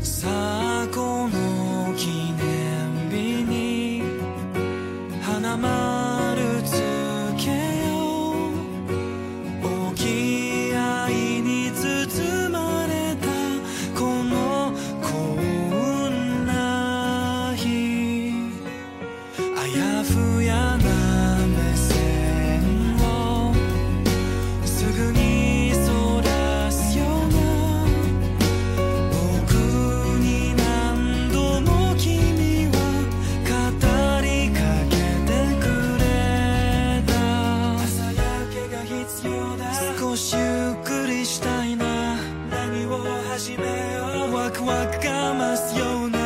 Sa しゆっくりしたいな。何を始めよう。ワクワクが増すような。